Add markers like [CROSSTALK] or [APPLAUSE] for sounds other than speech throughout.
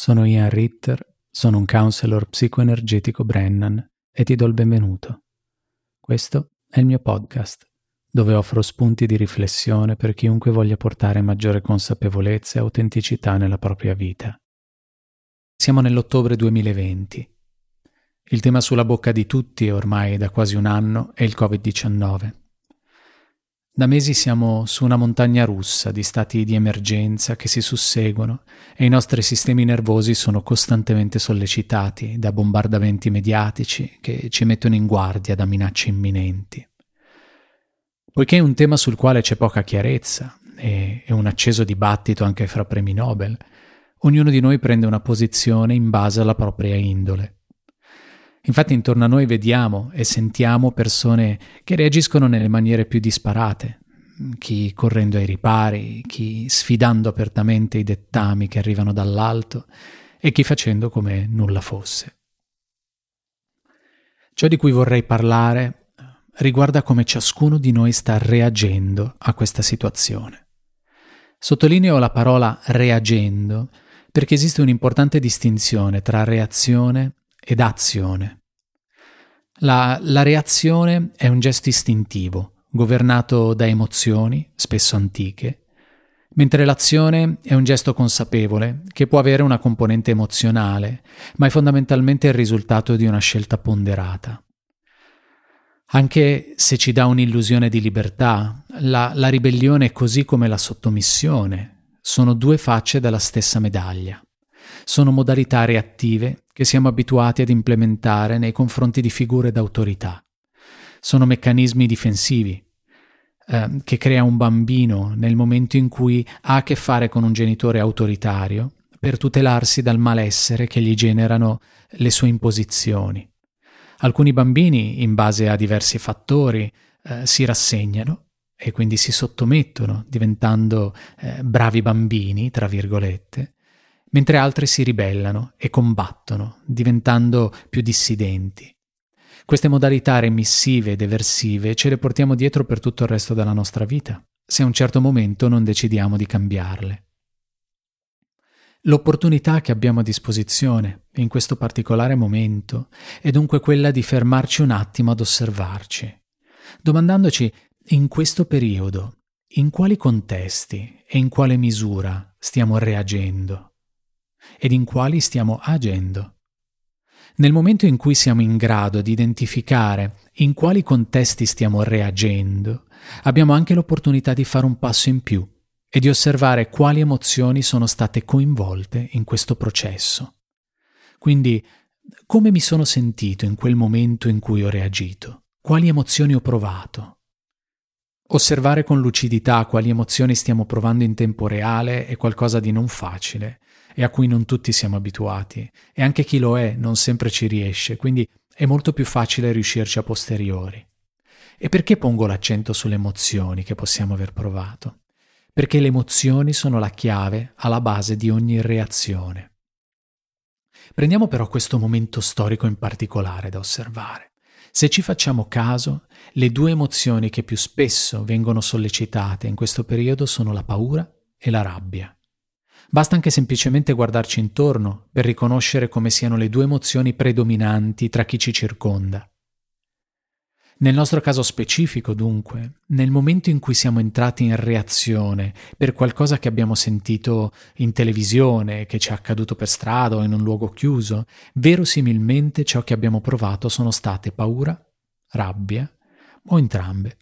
sono Ian Ritter, sono un counselor psicoenergetico Brennan e ti do il benvenuto. Questo è il mio podcast, dove offro spunti di riflessione per chiunque voglia portare maggiore consapevolezza e autenticità nella propria vita. Siamo nell'ottobre 2020. Il tema sulla bocca di tutti ormai da quasi un anno è il Covid-19. Da mesi siamo su una montagna russa di stati di emergenza che si susseguono e i nostri sistemi nervosi sono costantemente sollecitati da bombardamenti mediatici che ci mettono in guardia da minacce imminenti. Poiché è un tema sul quale c'è poca chiarezza e, e un acceso dibattito anche fra premi Nobel, ognuno di noi prende una posizione in base alla propria indole. Infatti intorno a noi vediamo e sentiamo persone che reagiscono nelle maniere più disparate, chi correndo ai ripari, chi sfidando apertamente i dettami che arrivano dall'alto e chi facendo come nulla fosse. Ciò di cui vorrei parlare riguarda come ciascuno di noi sta reagendo a questa situazione. Sottolineo la parola reagendo perché esiste un'importante distinzione tra reazione ed azione. La, la reazione è un gesto istintivo, governato da emozioni, spesso antiche, mentre l'azione è un gesto consapevole che può avere una componente emozionale, ma è fondamentalmente il risultato di una scelta ponderata. Anche se ci dà un'illusione di libertà, la, la ribellione così come la sottomissione sono due facce della stessa medaglia sono modalità reattive che siamo abituati ad implementare nei confronti di figure d'autorità. Sono meccanismi difensivi eh, che crea un bambino nel momento in cui ha a che fare con un genitore autoritario per tutelarsi dal malessere che gli generano le sue imposizioni. Alcuni bambini, in base a diversi fattori, eh, si rassegnano e quindi si sottomettono, diventando eh, bravi bambini, tra virgolette, mentre altri si ribellano e combattono, diventando più dissidenti. Queste modalità remissive ed eversive ce le portiamo dietro per tutto il resto della nostra vita, se a un certo momento non decidiamo di cambiarle. L'opportunità che abbiamo a disposizione in questo particolare momento è dunque quella di fermarci un attimo ad osservarci, domandandoci in questo periodo in quali contesti e in quale misura stiamo reagendo ed in quali stiamo agendo. Nel momento in cui siamo in grado di identificare in quali contesti stiamo reagendo, abbiamo anche l'opportunità di fare un passo in più e di osservare quali emozioni sono state coinvolte in questo processo. Quindi, come mi sono sentito in quel momento in cui ho reagito? Quali emozioni ho provato? Osservare con lucidità quali emozioni stiamo provando in tempo reale è qualcosa di non facile e a cui non tutti siamo abituati e anche chi lo è non sempre ci riesce, quindi è molto più facile riuscirci a posteriori. E perché pongo l'accento sulle emozioni che possiamo aver provato? Perché le emozioni sono la chiave alla base di ogni reazione. Prendiamo però questo momento storico in particolare da osservare. Se ci facciamo caso, le due emozioni che più spesso vengono sollecitate in questo periodo sono la paura e la rabbia. Basta anche semplicemente guardarci intorno per riconoscere come siano le due emozioni predominanti tra chi ci circonda. Nel nostro caso specifico, dunque, nel momento in cui siamo entrati in reazione per qualcosa che abbiamo sentito in televisione, che ci è accaduto per strada o in un luogo chiuso, verosimilmente ciò che abbiamo provato sono state paura, rabbia o entrambe.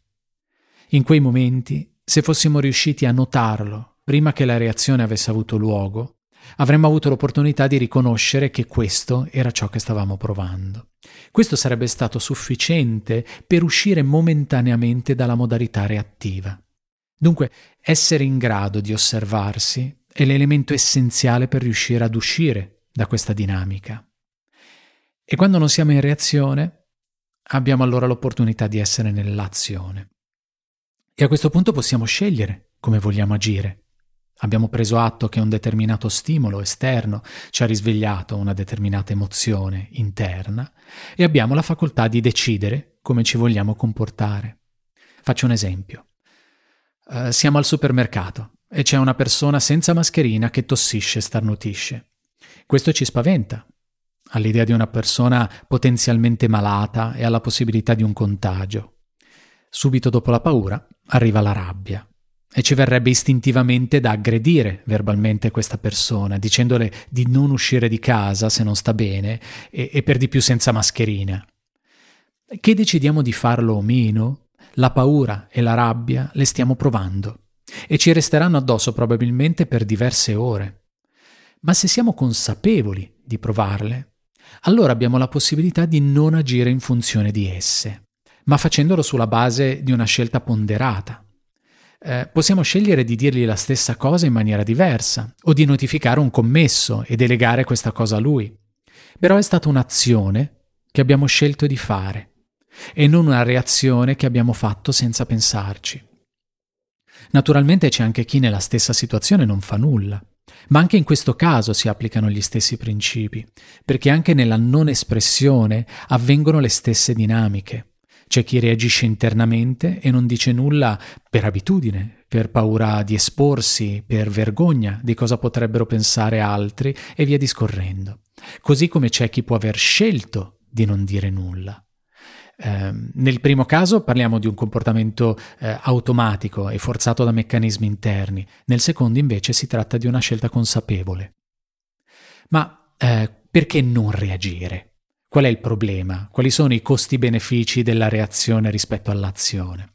In quei momenti, se fossimo riusciti a notarlo prima che la reazione avesse avuto luogo, avremmo avuto l'opportunità di riconoscere che questo era ciò che stavamo provando. Questo sarebbe stato sufficiente per uscire momentaneamente dalla modalità reattiva. Dunque, essere in grado di osservarsi è l'elemento essenziale per riuscire ad uscire da questa dinamica. E quando non siamo in reazione, abbiamo allora l'opportunità di essere nell'azione. E a questo punto possiamo scegliere come vogliamo agire. Abbiamo preso atto che un determinato stimolo esterno ci ha risvegliato una determinata emozione interna e abbiamo la facoltà di decidere come ci vogliamo comportare. Faccio un esempio. Uh, siamo al supermercato e c'è una persona senza mascherina che tossisce e starnutisce. Questo ci spaventa, all'idea di una persona potenzialmente malata e alla possibilità di un contagio. Subito dopo la paura arriva la rabbia e ci verrebbe istintivamente da aggredire verbalmente questa persona, dicendole di non uscire di casa se non sta bene e, e per di più senza mascherina. Che decidiamo di farlo o meno, la paura e la rabbia le stiamo provando e ci resteranno addosso probabilmente per diverse ore. Ma se siamo consapevoli di provarle, allora abbiamo la possibilità di non agire in funzione di esse, ma facendolo sulla base di una scelta ponderata. Eh, possiamo scegliere di dirgli la stessa cosa in maniera diversa o di notificare un commesso e delegare questa cosa a lui. Però è stata un'azione che abbiamo scelto di fare e non una reazione che abbiamo fatto senza pensarci. Naturalmente c'è anche chi nella stessa situazione non fa nulla, ma anche in questo caso si applicano gli stessi principi, perché anche nella non espressione avvengono le stesse dinamiche. C'è chi reagisce internamente e non dice nulla per abitudine, per paura di esporsi, per vergogna di cosa potrebbero pensare altri e via discorrendo. Così come c'è chi può aver scelto di non dire nulla. Eh, nel primo caso parliamo di un comportamento eh, automatico e forzato da meccanismi interni, nel secondo invece si tratta di una scelta consapevole. Ma eh, perché non reagire? Qual è il problema? Quali sono i costi-benefici della reazione rispetto all'azione?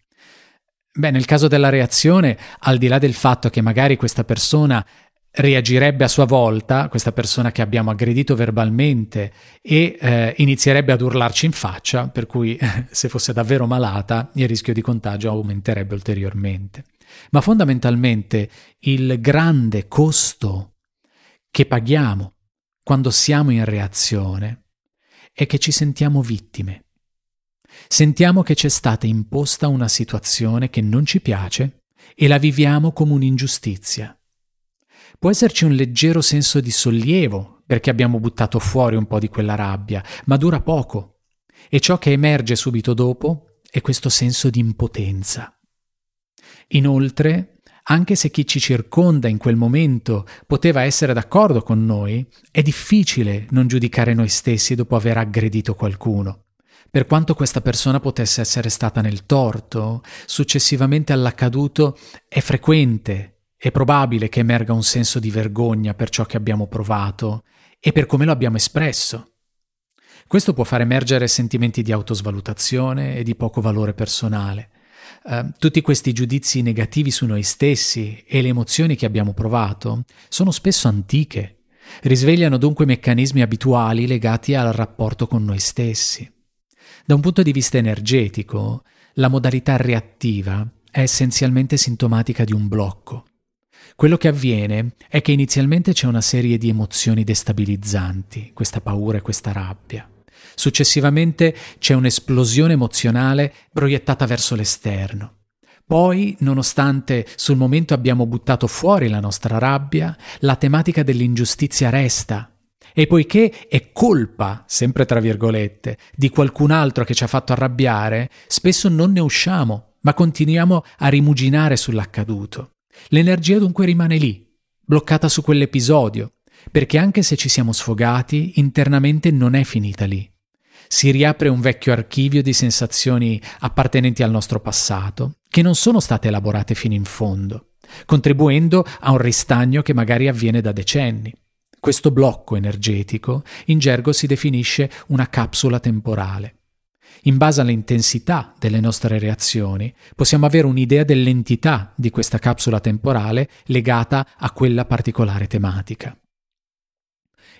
Beh, nel caso della reazione, al di là del fatto che magari questa persona reagirebbe a sua volta, questa persona che abbiamo aggredito verbalmente, e eh, inizierebbe ad urlarci in faccia, per cui [LAUGHS] se fosse davvero malata il rischio di contagio aumenterebbe ulteriormente. Ma fondamentalmente il grande costo che paghiamo quando siamo in reazione è che ci sentiamo vittime. Sentiamo che c'è stata imposta una situazione che non ci piace e la viviamo come un'ingiustizia Può esserci un leggero senso di sollievo perché abbiamo buttato fuori un po' di quella rabbia, ma dura poco. E ciò che emerge subito dopo è questo senso di impotenza. Inoltre, anche se chi ci circonda in quel momento poteva essere d'accordo con noi, è difficile non giudicare noi stessi dopo aver aggredito qualcuno. Per quanto questa persona potesse essere stata nel torto, successivamente all'accaduto è frequente è probabile che emerga un senso di vergogna per ciò che abbiamo provato e per come lo abbiamo espresso. Questo può far emergere sentimenti di autosvalutazione e di poco valore personale. Uh, tutti questi giudizi negativi su noi stessi e le emozioni che abbiamo provato sono spesso antiche, risvegliano dunque meccanismi abituali legati al rapporto con noi stessi. Da un punto di vista energetico, la modalità reattiva è essenzialmente sintomatica di un blocco. Quello che avviene è che inizialmente c'è una serie di emozioni destabilizzanti, questa paura e questa rabbia. Successivamente c'è un'esplosione emozionale proiettata verso l'esterno. Poi, nonostante sul momento abbiamo buttato fuori la nostra rabbia, la tematica dell'ingiustizia resta. E poiché è colpa, sempre tra virgolette, di qualcun altro che ci ha fatto arrabbiare, spesso non ne usciamo, ma continuiamo a rimuginare sull'accaduto. L'energia dunque rimane lì, bloccata su quell'episodio, perché anche se ci siamo sfogati, internamente non è finita lì. Si riapre un vecchio archivio di sensazioni appartenenti al nostro passato, che non sono state elaborate fino in fondo, contribuendo a un ristagno che magari avviene da decenni. Questo blocco energetico in gergo si definisce una capsula temporale. In base all'intensità delle nostre reazioni, possiamo avere un'idea dell'entità di questa capsula temporale legata a quella particolare tematica.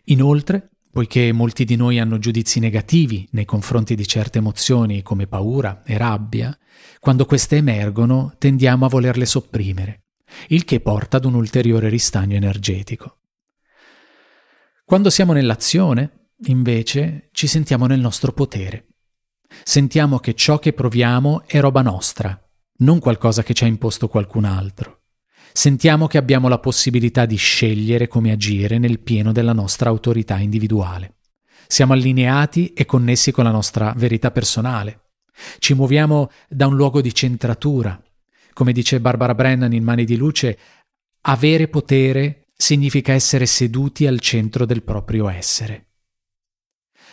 Inoltre, poiché molti di noi hanno giudizi negativi nei confronti di certe emozioni come paura e rabbia, quando queste emergono tendiamo a volerle sopprimere, il che porta ad un ulteriore ristagno energetico. Quando siamo nell'azione, invece, ci sentiamo nel nostro potere Sentiamo che ciò che proviamo è roba nostra, non qualcosa che ci ha imposto qualcun altro. Sentiamo che abbiamo la possibilità di scegliere come agire nel pieno della nostra autorità individuale. Siamo allineati e connessi con la nostra verità personale. Ci muoviamo da un luogo di centratura. Come dice Barbara Brennan in Mani di Luce, avere potere significa essere seduti al centro del proprio essere.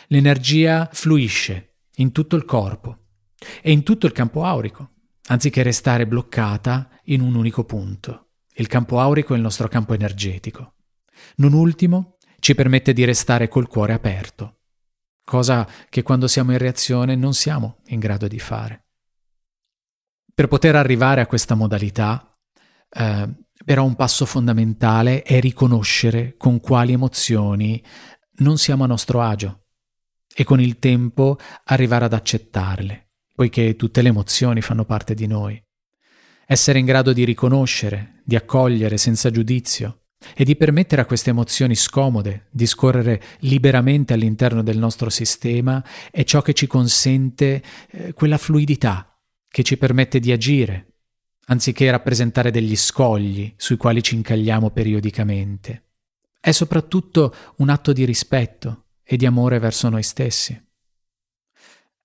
L'energia fluisce in tutto il corpo e in tutto il campo aurico, anziché restare bloccata in un unico punto. Il campo aurico è il nostro campo energetico. Non ultimo, ci permette di restare col cuore aperto, cosa che quando siamo in reazione non siamo in grado di fare. Per poter arrivare a questa modalità, eh, però un passo fondamentale è riconoscere con quali emozioni non siamo a nostro agio e con il tempo arrivare ad accettarle, poiché tutte le emozioni fanno parte di noi. Essere in grado di riconoscere, di accogliere senza giudizio e di permettere a queste emozioni scomode di scorrere liberamente all'interno del nostro sistema è ciò che ci consente eh, quella fluidità che ci permette di agire, anziché rappresentare degli scogli sui quali ci incagliamo periodicamente. È soprattutto un atto di rispetto e di amore verso noi stessi.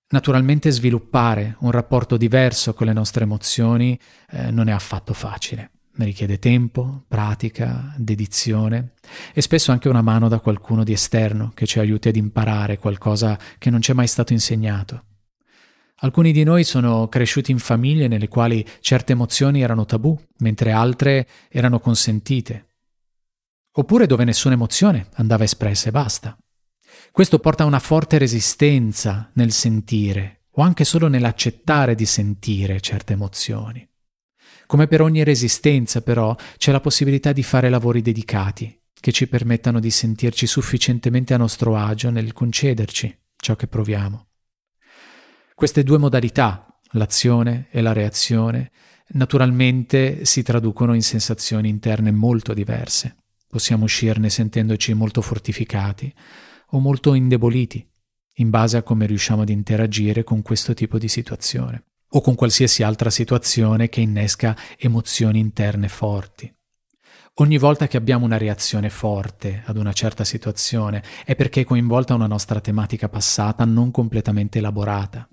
Naturalmente sviluppare un rapporto diverso con le nostre emozioni eh, non è affatto facile richiede tempo, pratica, dedizione e spesso anche una mano da qualcuno di esterno che ci aiuti ad imparare qualcosa che non ci è mai stato insegnato. Alcuni di noi sono cresciuti in famiglie nelle quali certe emozioni erano tabù, mentre altre erano consentite. Oppure dove nessuna emozione andava espressa e basta. Questo porta a una forte resistenza nel sentire o anche solo nell'accettare di sentire certe emozioni. Come per ogni resistenza, però, c'è la possibilità di fare lavori dedicati, che ci permettano di sentirci sufficientemente a nostro agio nel concederci ciò che proviamo. Queste due modalità, l'azione e la reazione, naturalmente si traducono in sensazioni interne molto diverse. Possiamo uscirne sentendoci molto fortificati o molto indeboliti, in base a come riusciamo ad interagire con questo tipo di situazione o con qualsiasi altra situazione che innesca emozioni interne forti. Ogni volta che abbiamo una reazione forte ad una certa situazione è perché è coinvolta una nostra tematica passata non completamente elaborata.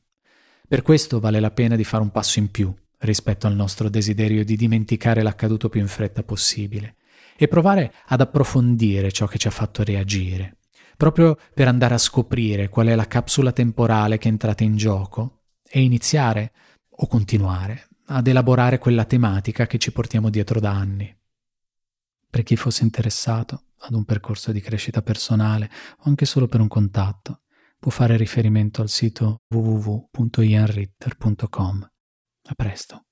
Per questo vale la pena di fare un passo in più rispetto al nostro desiderio di dimenticare l'accaduto più in fretta possibile e provare ad approfondire ciò che ci ha fatto reagire, proprio per andare a scoprire qual è la capsula temporale che è entrata in gioco e iniziare o continuare ad elaborare quella tematica che ci portiamo dietro da anni. Per chi fosse interessato ad un percorso di crescita personale o anche solo per un contatto, può fare riferimento al sito www.ianritter.com. A presto.